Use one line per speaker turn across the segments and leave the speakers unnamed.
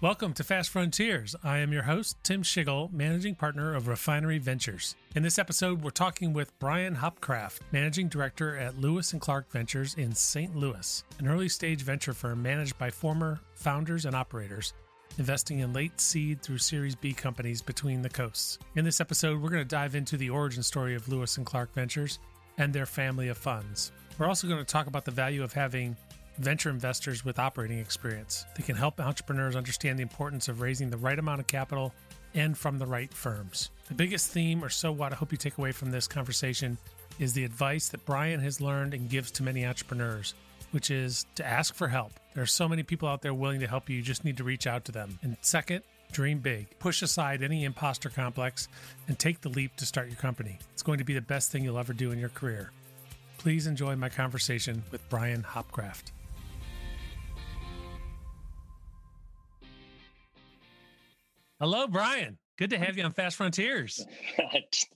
Welcome to Fast Frontiers. I am your host, Tim Schigel, managing partner of Refinery Ventures. In this episode, we're talking with Brian Hopcraft, managing director at Lewis and Clark Ventures in St. Louis, an early stage venture firm managed by former founders and operators, investing in late seed through Series B companies between the coasts. In this episode, we're going to dive into the origin story of Lewis and Clark Ventures and their family of funds. We're also going to talk about the value of having venture investors with operating experience that can help entrepreneurs understand the importance of raising the right amount of capital and from the right firms. The biggest theme, or so what I hope you take away from this conversation, is the advice that Brian has learned and gives to many entrepreneurs, which is to ask for help. There are so many people out there willing to help you, you just need to reach out to them. And second, dream big. Push aside any imposter complex and take the leap to start your company. It's going to be the best thing you'll ever do in your career. Please enjoy my conversation with Brian Hopcraft. Hello, Brian. Good to have you on Fast Frontiers.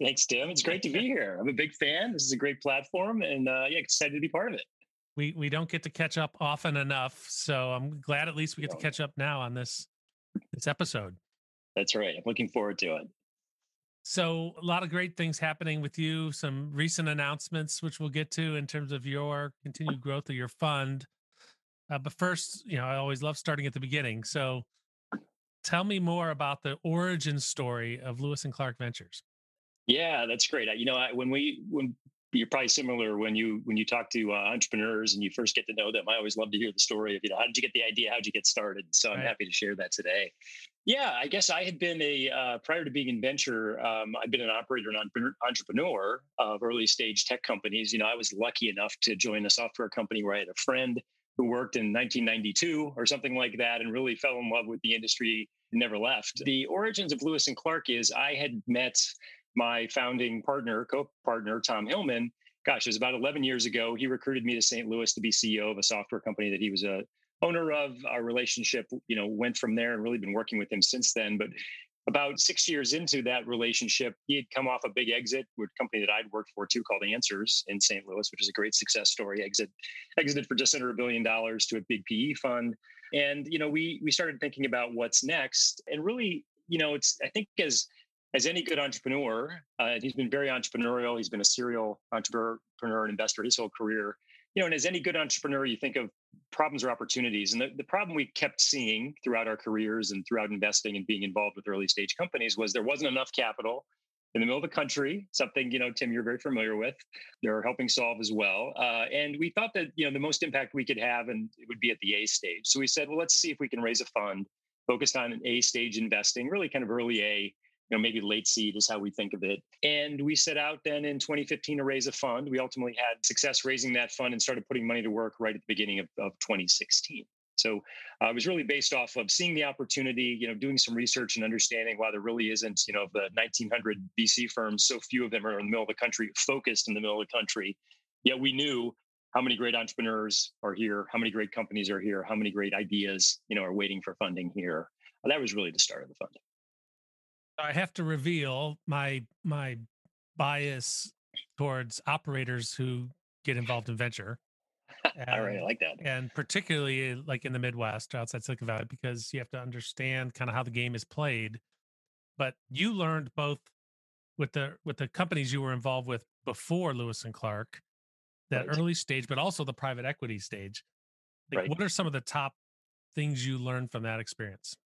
Thanks, Tim. It's great to be here. I'm a big fan. This is a great platform, and uh, yeah, excited to be part of it.
We we don't get to catch up often enough, so I'm glad at least we get to catch up now on this this episode.
That's right. I'm looking forward to it.
So a lot of great things happening with you. Some recent announcements, which we'll get to in terms of your continued growth of your fund. Uh, but first, you know, I always love starting at the beginning. So tell me more about the origin story of Lewis and Clark Ventures.
Yeah, that's great. You know, when we when you're probably similar when you when you talk to uh, entrepreneurs and you first get to know them. I always love to hear the story of you know how did you get the idea, how did you get started. So I'm happy to share that today. Yeah, I guess I had been a uh, prior to being in venture, um, I'd been an operator and entrepreneur of early stage tech companies. You know, I was lucky enough to join a software company where I had a friend who worked in 1992 or something like that and really fell in love with the industry and never left. The origins of lewis and clark is i had met my founding partner co-partner tom hillman. Gosh it was about 11 years ago. He recruited me to st louis to be ceo of a software company that he was a owner of. Our relationship you know went from there and really been working with him since then. But about six years into that relationship, he had come off a big exit with a company that I'd worked for too called Answers in St. Louis, which is a great success story. Exit exited for just under a billion dollars to a big PE fund. And you know, we we started thinking about what's next. And really, you know, it's I think as as any good entrepreneur, uh, he's been very entrepreneurial. He's been a serial entrepreneur and investor his whole career you know, and as any good entrepreneur, you think of problems or opportunities. And the, the problem we kept seeing throughout our careers and throughout investing and being involved with early stage companies was there wasn't enough capital in the middle of the country, something, you know, Tim, you're very familiar with. They're helping solve as well. Uh, and we thought that, you know, the most impact we could have and it would be at the A stage. So we said, well, let's see if we can raise a fund focused on an A stage investing, really kind of early A know, maybe late seed is how we think of it. And we set out then in 2015 to raise a fund. We ultimately had success raising that fund and started putting money to work right at the beginning of, of 2016. So uh, it was really based off of seeing the opportunity, you know, doing some research and understanding why there really isn't, you know, the 1900 VC firms, so few of them are in the middle of the country, focused in the middle of the country. Yet we knew how many great entrepreneurs are here, how many great companies are here, how many great ideas, you know, are waiting for funding here. that was really the start of the fund.
I have to reveal my my bias towards operators who get involved in venture.
And, All right, I like that.
And particularly like in the Midwest, or outside Silicon Valley, because you have to understand kind of how the game is played. But you learned both with the with the companies you were involved with before Lewis and Clark, that right. early stage, but also the private equity stage. Like, right. What are some of the top things you learned from that experience?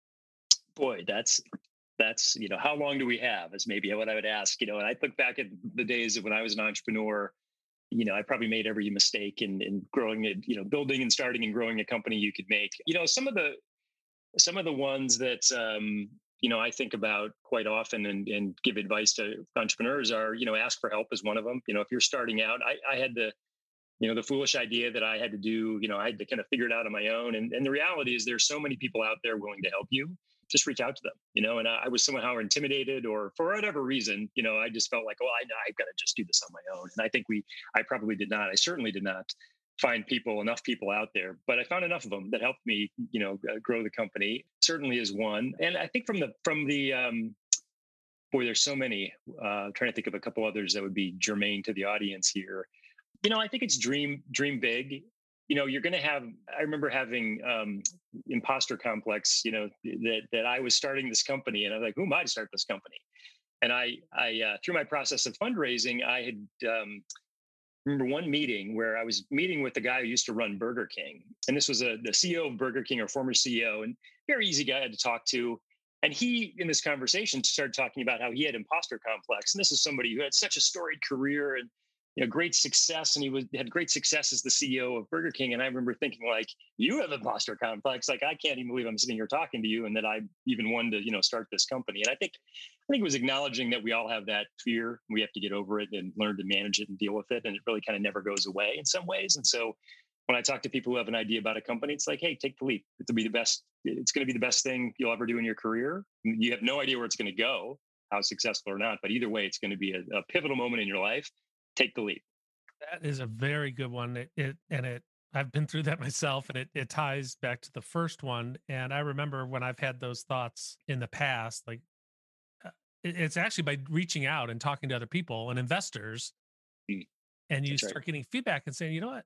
Boy, that's that's you know how long do we have is maybe what i would ask you know and i look back at the days when i was an entrepreneur you know i probably made every mistake in, in growing it you know building and starting and growing a company you could make. You know some of the some of the ones that um, you know i think about quite often and, and give advice to entrepreneurs are you know ask for help is one of them. You know if you're starting out i, I had the you know the foolish idea that i had to do you know i had to kind of figure it out on my own and, and the reality is there's so many people out there willing to help you just reach out to them, you know. And I, I was somehow intimidated, or for whatever reason, you know, I just felt like, oh, I, I've got to just do this on my own. And I think we, I probably did not. I certainly did not find people enough people out there, but I found enough of them that helped me, you know, grow the company. Certainly is one. And I think from the from the um, boy, there's so many. Uh, trying to think of a couple others that would be germane to the audience here. You know, I think it's dream dream big you know, you're going to have. I remember having um, imposter complex. You know that that I was starting this company, and I was like, who am I to start this company? And I, I uh, through my process of fundraising, I had um, remember one meeting where I was meeting with the guy who used to run Burger King, and this was a the CEO of Burger King or former CEO, and very easy guy to talk to. And he, in this conversation, started talking about how he had imposter complex, and this is somebody who had such a storied career and you know great success and he was had great success as the ceo of burger king and i remember thinking like you have imposter complex like i can't even believe i'm sitting here talking to you and that i even wanted to you know start this company. And i think i think it was acknowledging that we all have that fear we have to get over it and learn to manage it and deal with it and it really kind of never goes away in some ways and so when i talk to people who have an idea about a company it's like hey take the leap. It'll be the best it's going to be the best thing you'll ever do in your career. You have no idea where it's going to go how successful or not but either way it's going to be a, a pivotal moment in your life take the leap.
That is a very good one. It, it and it I've been through that myself and it it ties back to the first one and I remember when I've had those thoughts in the past like uh, it's actually by reaching out and talking to other people and investors mm. and you That's start right. getting feedback and saying, "You know what?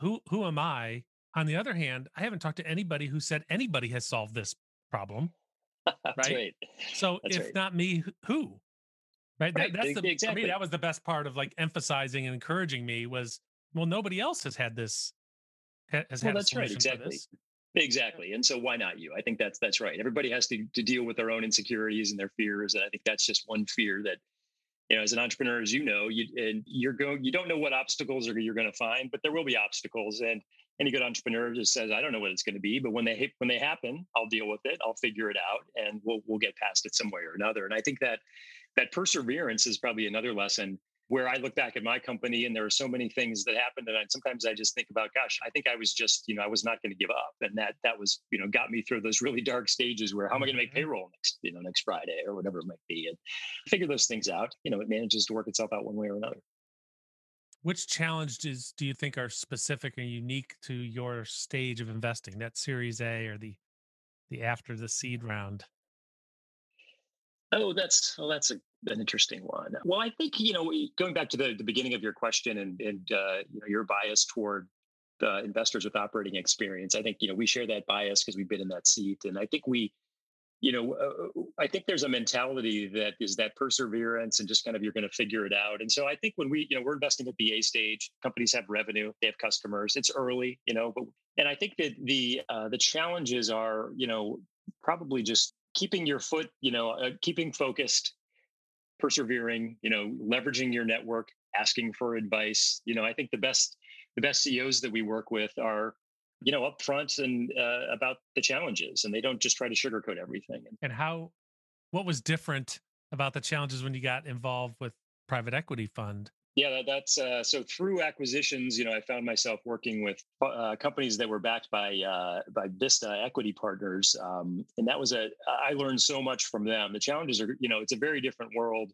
Who who am I?" On the other hand, I haven't talked to anybody who said anybody has solved this problem.
right? right?
So
That's
if
right.
not me, who? Right. right. That, that's the, exactly. me, that was the best part of like emphasizing and encouraging me was, well, nobody else has had this. Has
well,
had
that's right. Exactly. Exactly. And so why not you? I think that's that's right. Everybody has to, to deal with their own insecurities and their fears. And I think that's just one fear that, you know, as an entrepreneur, as you know, you and you're going, you don't know what obstacles are you're going to find, but there will be obstacles. And any good entrepreneur just says, I don't know what it's going to be, but when they when they happen, I'll deal with it. I'll figure it out, and we'll we'll get past it some way or another. And I think that that perseverance is probably another lesson where I look back at my company and there are so many things that happened. And I, sometimes I just think about, gosh, I think I was just, you know, I was not going to give up. And that, that was, you know, got me through those really dark stages where how am I going to make mm-hmm. payroll next, you know, next Friday or whatever it might be. And figure those things out, you know, it manages to work itself out one way or another.
Which challenges do you think are specific and unique to your stage of investing, that series A or the, the after the seed round?
Oh, that's well, that's a, an interesting one. Well, I think you know, going back to the, the beginning of your question and and uh, you know your bias toward uh, investors with operating experience. I think you know we share that bias because we've been in that seat, and I think we, you know, uh, I think there's a mentality that is that perseverance and just kind of you're going to figure it out. And so I think when we, you know, we're investing at the A stage, companies have revenue, they have customers. It's early, you know, but and I think that the uh, the challenges are, you know, probably just keeping your foot, you know, uh, keeping focused, persevering, you know, leveraging your network, asking for advice. You know, I think the best the best CEOs that we work with are you know upfront and uh, about the challenges and they don't just try to sugarcoat everything
and how what was different about the challenges when you got involved with private equity fund
yeah, that, that's uh, so through acquisitions. You know, I found myself working with uh, companies that were backed by uh, by Vista Equity Partners, um, and that was a. I learned so much from them. The challenges are, you know, it's a very different world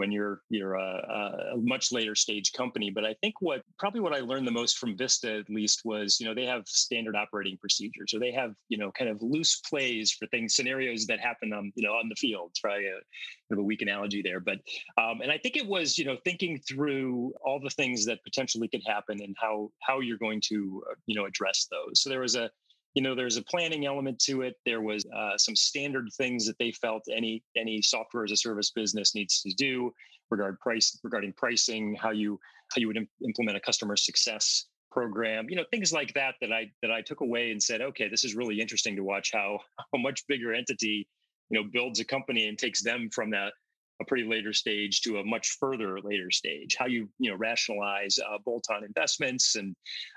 when you're you're a, a, much later stage company. But I think what probably what I learned the most from Vista at least was you know they have standard operating procedures or they have you know kind of loose plays for things scenarios that happen on you know on the field. It's probably a, kind of a weak analogy there, but um, and I think it was you know thinking through all the things that potentially could happen and how how you're going to uh, you know address those. So there was a you know there's a planning element to it. There was uh, some standard things that they felt any any software as a service business needs to do regard price regarding pricing how you how you would implement a customer success program you know things like that that i that i took away and said okay this is really interesting to watch how a much bigger entity you know builds a company and takes them from that a pretty later stage to a much further later stage how you you know rationalize uh, bolt-on investments and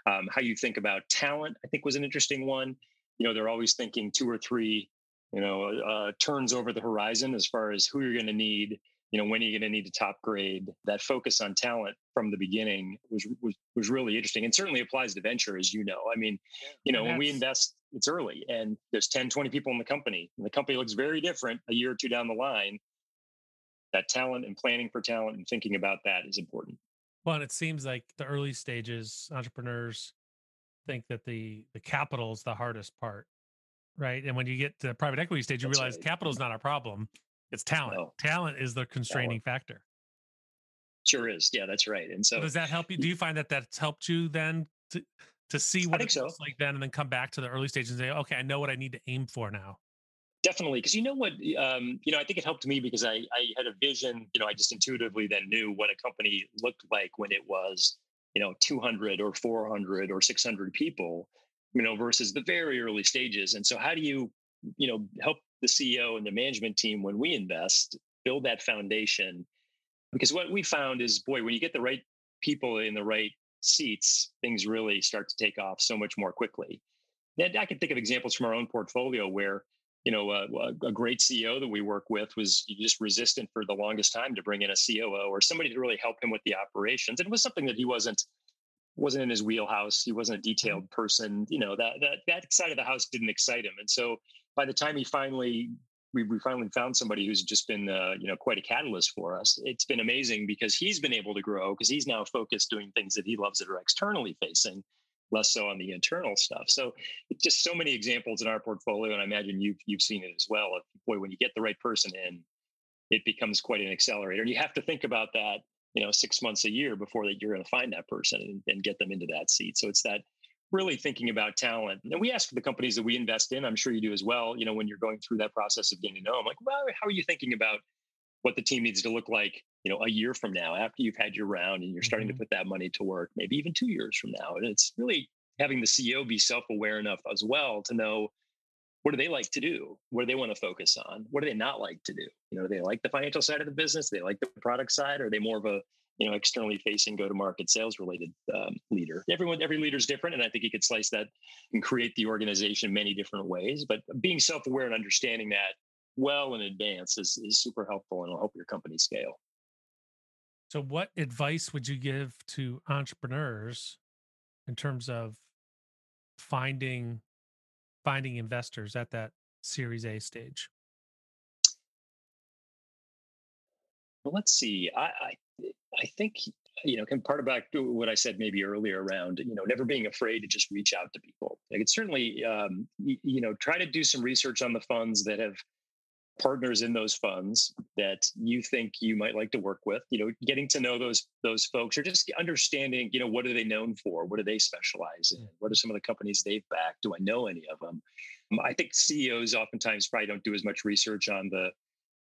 um, how you think about talent i think was an interesting one. You know they're always thinking two or three you know uh, turns over the horizon as far as who you're going to need you know when are you going to need to top grade. That focus on talent from the beginning was, was was really interesting and certainly applies to venture as you know. I mean you know when we invest it's early and there's 10 20 people in the company and the company looks very different a year or two down the line that talent and planning for talent and thinking about that is important.
Well, and it seems like the early stages entrepreneurs think that the the capital is the hardest part, right? And when you get to the private equity stage, you that's realize right. capital is not our problem; it's talent. No. Talent is the constraining talent. factor.
Sure is. Yeah, that's right. And so,
does that help you? Do you find that that's helped you then? To, to see what it
so.
looks like then, and then come back to the early stage and say, okay, I know what I need to aim for now.
Definitely, because you know what, um, you know, I think it helped me because I I had a vision. You know, I just intuitively then knew what a company looked like when it was, you know, 200 or 400 or 600 people, you know, versus the very early stages. And so, how do you, you know, help the CEO and the management team when we invest build that foundation? Because what we found is, boy, when you get the right people in the right seats, things really start to take off so much more quickly. And I can think of examples from our own portfolio where you know, uh, a great CEO that we work with was just resistant for the longest time to bring in a COO or somebody to really help him with the operations. And it was something that he wasn't wasn't in his wheelhouse. He wasn't a mm-hmm. detailed person. You know, that that that side of the house didn't excite him. And so by the time he finally we, we finally found somebody who's just been uh, you know quite a catalyst for us. It's been amazing because he's been able to grow because he's now focused doing things that he loves that are externally facing less so on the internal stuff. So just so many examples in our portfolio, and I imagine you've you've seen it as well. Of, boy, when you get the right person in, it becomes quite an accelerator. And you have to think about that, you know, six months a year before that you're going to find that person and, and get them into that seat. So it's that really thinking about talent. And we ask the companies that we invest in, I'm sure you do as well, you know, when you're going through that process of getting to know them, like, well, how are you thinking about what the team needs to look like you know a year from now after you've had your round and you're starting mm-hmm. to put that money to work maybe even two years from now. And it's really having the ceo be self-aware enough as well to know what do they like to do? What do they want to focus on? What do they not like to do? You know do they like the financial side of the business do they like the product side or are they more of a you know externally facing go to market sales related um, leader? Everyone every leader is different and i think you could slice that and create the organization many different ways but being self-aware and understanding that well in advance is, is super helpful and will help your company scale.
So, what advice would you give to entrepreneurs in terms of finding finding investors at that Series A stage?
Well, let's see. I I, I think you know, can part of back to what I said maybe earlier around, you know, never being afraid to just reach out to people. Like it's certainly, um, you, you know, try to do some research on the funds that have partners in those funds that you think you might like to work with you know getting to know those those folks or just understanding you know what are they known for? What do they specialize in? What are some of the companies they've backed? Do i know any of them um, i think ceos oftentimes probably don't do as much research on the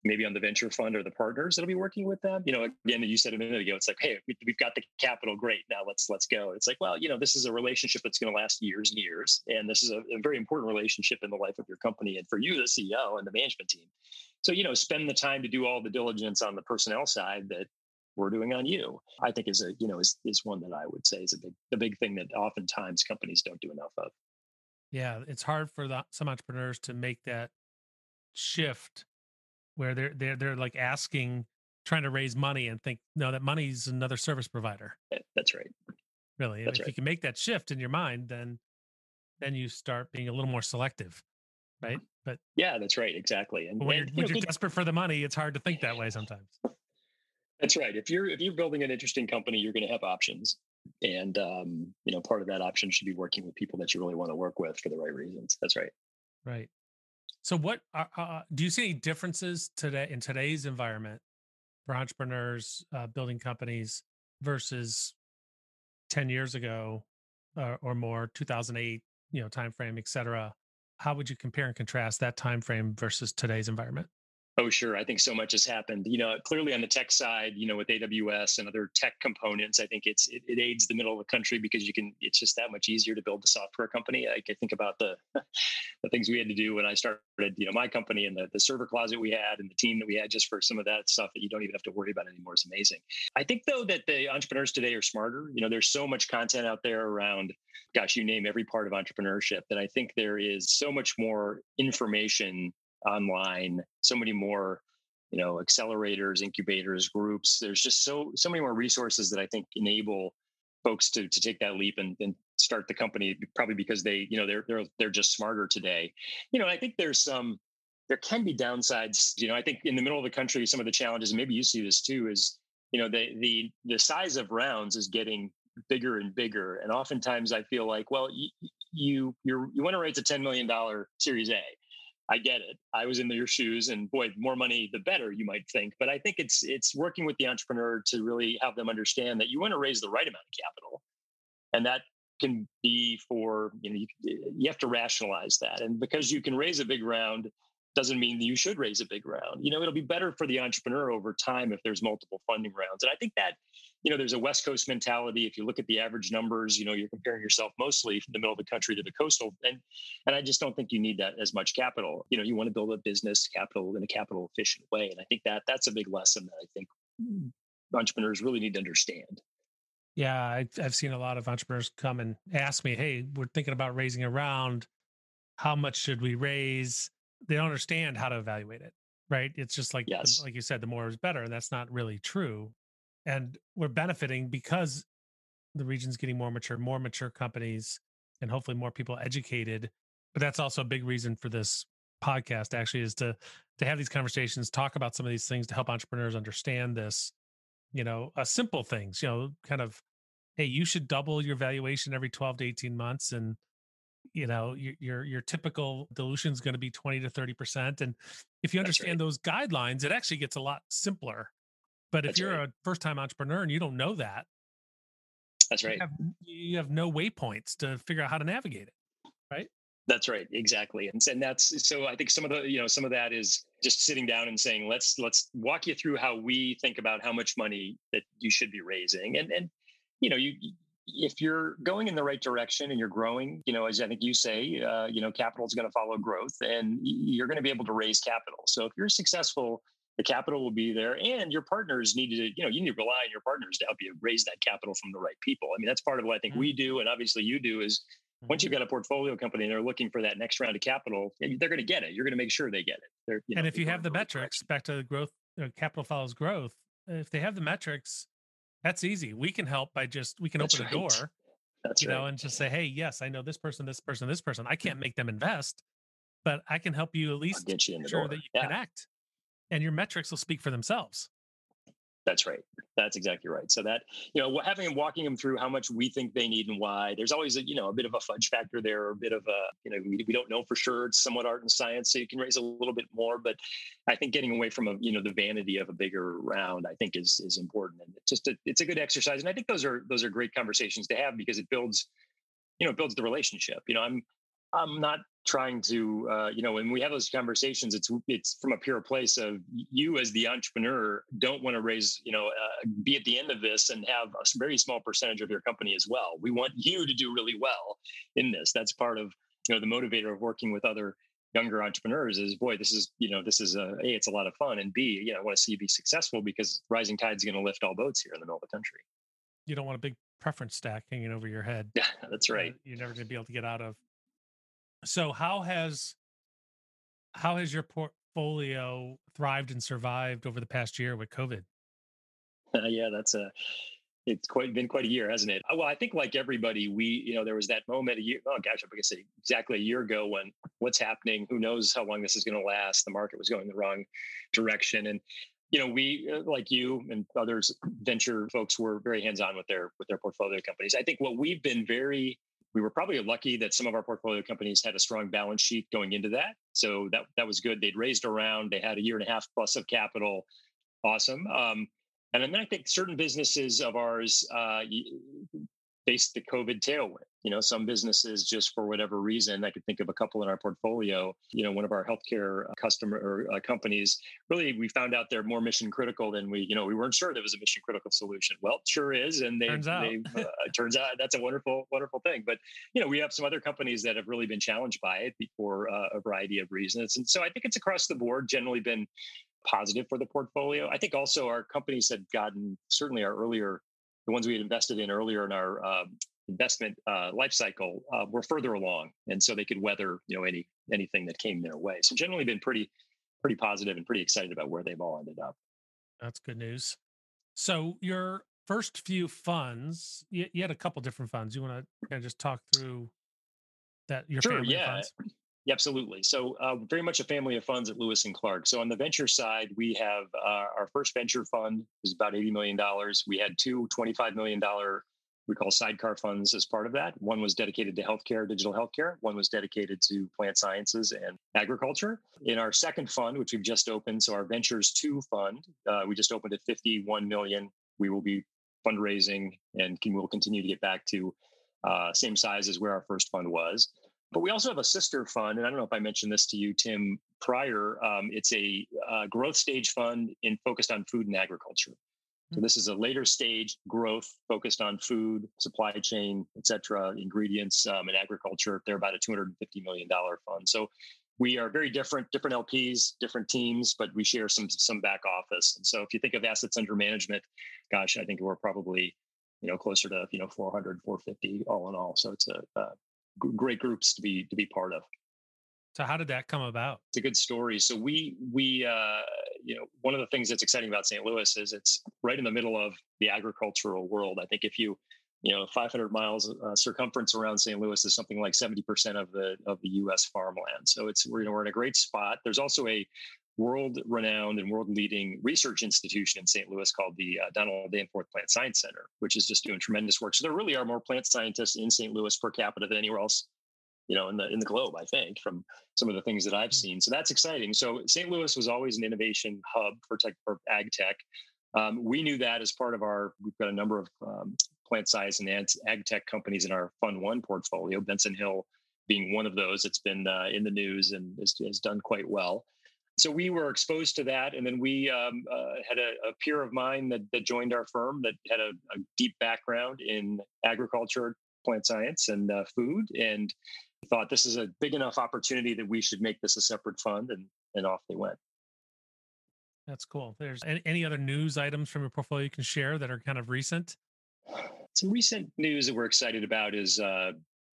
maybe on the venture fund or the partners that'll be working with them. You know, again, you said a minute ago, it's like, hey, we've got the capital, great. Now let's let's go. It's like, well, you know, this is a relationship that's going to last years and years, and this is a, a, very important relationship in the life of your company and for you, the CEO and the management team. So, you know, spend the time to do all the diligence on the personnel side that we're doing on you. I think is a you know is is one that I would say is a big the big thing that oftentimes companies don't do enough of.
Yeah, it's hard for the, some entrepreneurs to make that shift where they're they're they're like asking trying to raise money and think no that money's another service provider.
That's right.
Really that's if right. you can make that shift in your mind then then you start being a little more selective right? But
yeah that's right exactly
and when, you're, when you are desperate for the money it's hard to think that way sometimes.
That's right if you're if you're building an interesting company you're going to have options and um, you know part of that option should be working with people that you really want to work with for the right reasons that's right.
Right so, what uh, uh, do you see any differences today in today's environment for entrepreneurs uh, building companies versus ten years ago uh, or more, two thousand eight, you know, time frame, et cetera? How would you compare and contrast that time frame versus today's environment?
Oh, sure. I think so much has happened. You know, clearly on the tech side, you know, with AWS and other tech components, I think it's it, it, aids the middle of the country because you can. It's just that much easier to build a software company. I, I think about the the things we had to do when I started, you know, my company and the, the server closet we had and the team that we had just for some of that stuff that you don't even have to worry about anymore is amazing. I think though that the entrepreneurs today are smarter. You know, there's so much content out there around, gosh, you name every part of entrepreneurship that I think there is so much more information online, so many more, you know, accelerators, incubators, groups. There's just so so many more resources that I think enable folks to to take that leap and, and start the company probably because they you know they're they're they're just smarter today. You know i think there's some there can be downsides. You know i think in the middle of the country some of the challenges maybe you see this too is you know the the the size of rounds is getting bigger and bigger. And oftentimes i feel like well you you you you want to raise a 10 million dollar series a I get it. I was in your shoes, and boy, more money the better, you might think. But I think it's it's working with the entrepreneur to really have them understand that you want to raise the right amount of capital, and that can be for you know you, you have to rationalize that and because you can raise a big round doesn't mean that you should raise a big round. You know, it'll be better for the entrepreneur over time if there's multiple funding rounds. And I think that, you know, there's a West Coast mentality. If you look at the average numbers, you know, you're comparing yourself mostly from the middle of the country to the coastal. And and I just don't think you need that as much capital. You know, you want to build a business capital in a capital efficient way. And I think that that's a big lesson that I think entrepreneurs really need to understand.
Yeah, I've, seen a lot of entrepreneurs come and ask me, "Hey, we're thinking about raising a round. How much should we raise?" They don't understand how to evaluate it right it's just like
yes.
like you said the more is better and that's not really true and we're benefiting because the region's getting more mature more mature companies and hopefully more people educated but that's also a big reason for this podcast actually is to to have these conversations talk about some of these things to help entrepreneurs understand this you know uh, simple things you know kind of hey you should double your valuation every 12 to 18 months and you know your your, your typical dilution is going to be 20 to 30 percent and if you understand right. those guidelines it actually gets a lot simpler but if that's you're right. a first time entrepreneur and you don't know that
that's right
you have, you have no waypoints to figure out how to navigate it right
that's right exactly and, and that's so i think some of the you know some of that is just sitting down and saying let's let's walk you through how we think about how much money that you should be raising and and you know you if you're going in the right direction and you're growing, you know, as I think you say, uh, you know, capital is going to follow growth and you're going to be able to raise capital. So if you're successful, the capital will be there and your partners need to, you know, you need to rely on your partners to help you raise that capital from the right people. I mean, that's part of what I think mm-hmm. we do. And obviously you do is once you've mm-hmm. got a portfolio company and they're looking for that next round of capital, they're going to get it. You're going to make sure they get it.
You know, and if you have the metrics back to growth, uh, capital follows growth. If they have the metrics, that's easy. We can help by just we can That's open right. a door.
That's
you
right.
know, and just say, hey, yes, I know this person, this person, this person. I can't mm-hmm. make them invest, but I can help you at least
I'll get you in the
sure
door.
that you
yeah.
connect, and your metrics will speak for themselves.
That's right. That's exactly right. So that you know, having and walking them through how much we think they need and why. There's always a you know a bit of a fudge factor there, or a bit of a you know we, we don't know for sure. It's somewhat art and science, so you can raise a little bit more. But I think getting away from a you know the vanity of a bigger round, I think is is important, and it's just a, it's a good exercise. And I think those are those are great conversations to have because it builds you know builds the relationship. You know, I'm I'm not trying to uh, you know when we have those conversations it's it's from a pure place of you as the entrepreneur don't want to raise you know uh, be at the end of this and have a very small percentage of your company as well. We want you to do really well in this. That's part of you know the motivator of working with other younger entrepreneurs is boy this is you know this is a a it's a lot of fun and b you know i want to see you be successful because rising tide's going to lift all boats here in the middle of the country.
You don't want a big preference stack hanging over your head
yeah that's right.
you're never going to be able to get out of so how has how has your portfolio thrived and survived over the past year with COVID?
Uh, yeah, that's a it's quite been quite a year, hasn't it? Uh, well, I think like everybody, we you know there was that moment a year. Oh gosh, I say exactly a year ago when what's happening? Who knows how long this is going to last? The market was going the wrong direction, and you know we uh, like you and others venture folks were very hands on with their with their portfolio companies. I think what we've been very we were probably lucky that some of our portfolio companies had a strong balance sheet going into that. So that that was good. They'd raised around, they had a year and a half plus of capital. Awesome. Um, and then I think certain businesses of ours uh, faced the COVID tailwind. You know, some businesses just for whatever reason, I could think of a couple in our portfolio. You know, one of our healthcare uh, customer or uh, companies, really, we found out they're more mission critical than we, you know, we weren't sure there was a mission critical solution. Well, sure is, and they, turns out, they, uh, turns out that's a wonderful, wonderful thing. But you know, we have some other companies that have really been challenged by it for uh, a variety of reasons, and so I think it's across the board generally been positive for the portfolio. I think also our companies had gotten certainly our earlier the ones we had invested in earlier in our um, investment uh, life cycle uh, were further along, and so they could weather you know any anything that came their way. So generally, been pretty pretty positive and pretty excited about where they've all ended up.
That's good news. So your first few funds, you, you had a couple different funds. You want to kind of just talk through that your
sure,
family
yeah.
funds?
Yeah, absolutely. So, uh, very much a family of funds at Lewis and Clark. So, on the venture side, we have uh, our first venture fund is about $80 million. We had two $25 million we call sidecar funds as part of that. One was dedicated to healthcare, digital healthcare. One was dedicated to plant sciences and agriculture. In our second fund, which we've just opened, so our Ventures Two fund, uh, we just opened at 51 million. We will be fundraising and can, we'll continue to get back to uh, same size as where our first fund was. But we also have a sister fund, and I don't know if I mentioned this to you, Tim, prior. Um, it's a uh, growth stage fund in focused on food and agriculture. So this is a later stage growth focused on food, supply chain, et cetera, ingredients, um, and agriculture. They're about a $250 million fund. So we are very different, different LPs, different teams, but we share some some back office. And so if you think of assets under management, gosh, I think we're probably you know closer to you know 400, 450 all in all. So it's a, a great groups to be to be part of.
So how did that come about?
It's a good story. So we we uh, you know one of the things that's exciting about St. Louis is it's right in the middle of the agricultural world. I think if you you know 500 miles uh, circumference around St. Louis is something like 70% of the of the U.S. farmland. So it's we're, you know, we're in a great spot. There's also a world renowned and world leading research institution in St. Louis called the uh, Donald Danforth Plant Science Center, which is just doing tremendous work. So there really are more plant scientists in St. Louis per capita than anywhere else you know in the in the globe i think from some of the things that i've hmm. seen so that's exciting so st louis was always an innovation hub for tech for ag tech um, we knew that as part of our we've got a number of um, plant science and ag tech companies in our fund one portfolio benson hill being one of those it's been uh, in the news and has, has, done quite well so we were exposed to that and then we um, uh, had a, a, peer of mine that, that, joined our firm that had a, a deep background in agriculture plant science and uh, food and thought this is a big enough opportunity that we should make this a separate fund and and off they went.
That's cool. There's any, any other news items from your portfolio you can share that are kind of recent?
Some recent news that we're excited about is uh,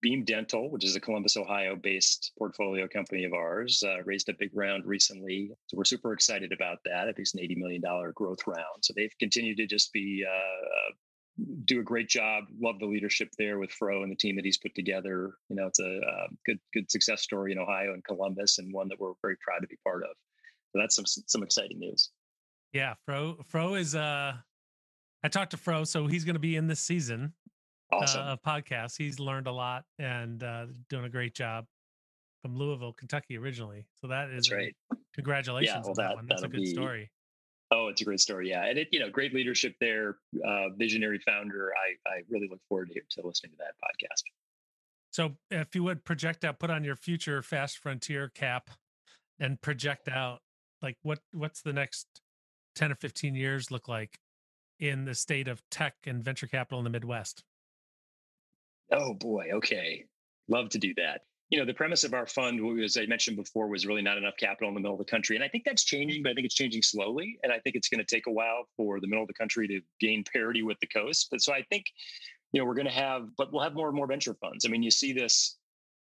beam dental which is a columbus ohio based portfolio company of ours uh, raised a big round recently so we're super excited about that i think it's an $80 million growth round so they've continued to just be uh, do a great job. Love the leadership there with Fro and the team that he's put together. You know, it's a uh, good good success story in Ohio and Columbus, and one that we're very proud to be part of. So that's some some exciting news.
Yeah, Fro Fro is. uh I talked to Fro, so he's going to be in this season
awesome.
uh, of podcasts. He's learned a lot and uh, doing a great job from Louisville, Kentucky, originally. So that is
that's right.
Congratulations! Yeah, well, that, that that's a good be, story.
Oh, it's a great story. Yeah. And it, you know, great leadership there, uh, visionary founder. I, I really look forward to, to listening to that podcast.
So if you would project out, put on your future fast frontier cap and project out like what, what's the next 10 or 15 years look like in the state of tech and venture capital in the Midwest?
Oh boy. Okay. Love to do that you know, the premise of our fund, as I mentioned before, was really not enough capital in the middle of the country. And I think that's changing, but I think it's changing slowly. And I think it's going to take a while for the middle of the country to gain parity with the coast. But so I think, you know, we're going to have, but we'll have more and more venture funds. I mean, you see this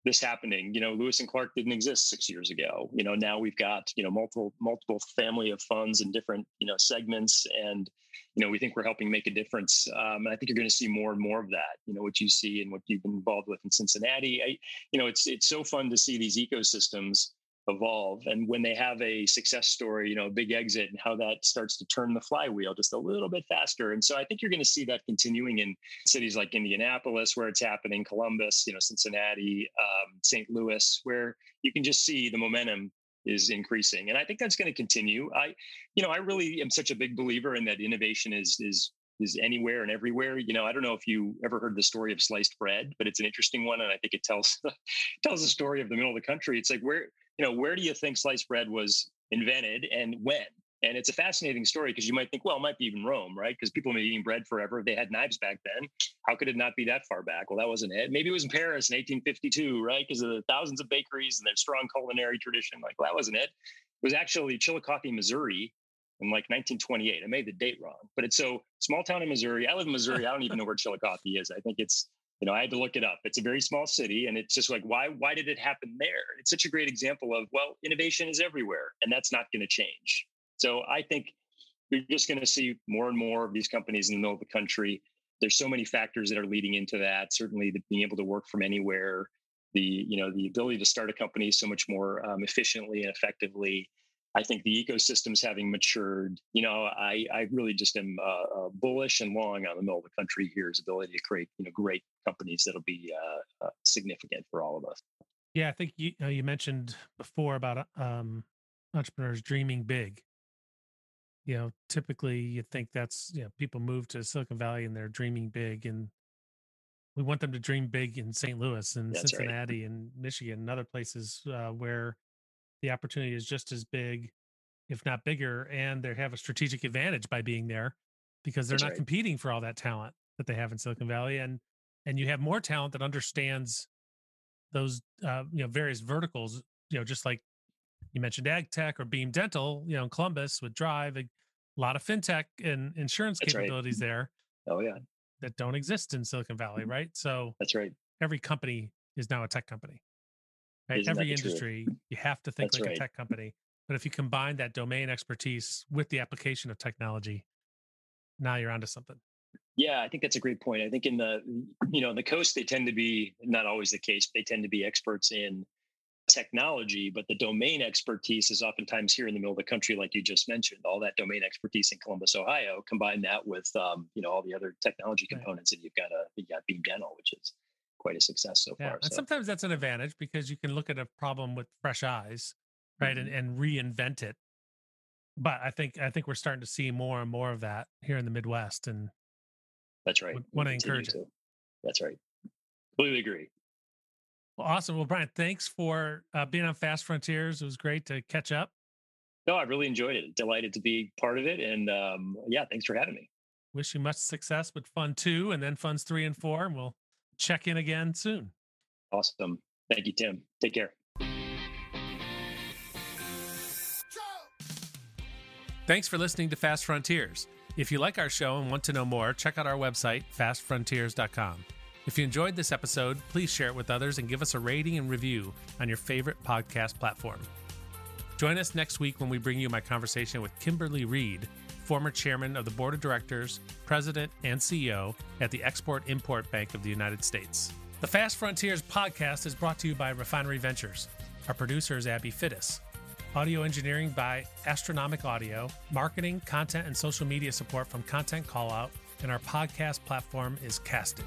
this happening. You know, Lewis and Clark didn't exist six years ago. You know, now we've got you know multiple multiple family of funds and different you know segments, and you know we think we're helping make a difference. Um, and I think you're going to see more and more of that. You know, what you see and what you've been involved with in Cincinnati. I, you know, it's it's so fun to see these ecosystems evolve and when they have a success story you know a big exit and how that starts to turn the flywheel just a little bit faster and so i think you're going to see that continuing in cities like indianapolis where it's happening columbus you know cincinnati um, st louis where you can just see the momentum is increasing and i think that's going to continue i you know i really am such a big believer in that innovation is is is anywhere and everywhere. You know, I don't know if you ever heard the story of sliced bread, but it's an interesting one, and I think it tells tells the story of the middle of the country. It's like where you know, where do you think sliced bread was invented and when? And it's a fascinating story because you might think, well, it might be even Rome, right? Because people have been eating bread forever. They had knives back then. How could it not be that far back? Well, that wasn't it. Maybe it was in Paris in 1852, right? Because of the thousands of bakeries and their strong culinary tradition. Like, well, that wasn't it. It was actually Chillicothe, Missouri in like 1928. I made the date wrong, but it's so small town in Missouri. I live in Missouri. I don't even know where Chillicothe is. I think it's you know i had to look it up. It's a very small city and it's just like why why did it happen there? It's such a great example of well innovation is everywhere and that's not going to change. So i think you're just going to see more and more of these companies in the middle of the country. There's so many factors that are leading into that. Certainly the being able to work from anywhere the you know the ability to start a company so much more um, efficiently and effectively I think the ecosystems having matured, you know, I, I really just am uh, uh, bullish and long on the middle of the country here's ability to create, you know, great companies that'll be uh, uh, significant for all of us.
Yeah, I think you uh, you mentioned before about um, entrepreneurs dreaming big. You know, typically you think that's you know people move to Silicon Valley and they're dreaming big, and we want them to dream big in St. Louis and
That's right.
Cincinnati and Michigan and other places uh, where the opportunity is just as big, if not bigger, and they have a strategic advantage by being there because they're
That's
not
right.
competing for all that talent that they have in Silicon Valley, and and you have more talent that understands those uh, you know various verticals. You know, just like you mentioned, ag tech or Beam Dental. You know, in Columbus with Drive, a lot of fintech and insurance
That's right.
capabilities there
Oh yeah,
that don't exist in Silicon Valley,
Mm-hmm.
right? So
that's right.
every company is now a tech company. Right?
Isn't
every industry, you have to think
That's
like
right.
a tech company. But if you combine that domain expertise with the application of technology, now you're onto something.
Yeah, I think that's a great point. I think in the you know, on the coast they tend to be not always the case. They tend to be experts in technology, but the domain expertise is oftentimes here in the middle of the country, like you just mentioned. All that domain expertise in Columbus, Ohio, combine that with um, you know all the other technology
Right.
components, and you've got a you got Beam Dental, which is quite a success so
Yeah.
far.
And
So
sometimes that's an advantage because you can look at a problem with fresh eyes, right?
Mhm.
And, and reinvent it. But I think I think we're starting to see more and more of that here in the Midwest. And
that's right.
wanna
continue
encourage it.
That's right. Completely agree.
well, awesome. Well, Brian, thanks for uh, being on Fast Frontiers. It was great to catch up.
No, I really enjoyed it. Delighted to be part of it, and um, yeah, thanks for having me.
Wish you much success with Fund Two and then Funds Three and Four, and we'll check in again soon.
Awesome. Thank you, Tim. Take care.
Thanks for listening to Fast Frontiers. If you like our show and want to know more, check out our website, fastfrontiers.com. If you enjoyed this episode, please share it with others and give us a rating and review on your favorite podcast platform. Join us next week when we bring you my conversation with Kimberly Reed, former chairman of the board of directors, president, and CEO at the Export Import Bank of the United States. The Fast Frontiers podcast is brought to you by Refinery Ventures. Our producer is Abby Fittis. Audio engineering by Astronomic Audio, marketing, content, and social media support from Content Callout, and our podcast platform is Casted.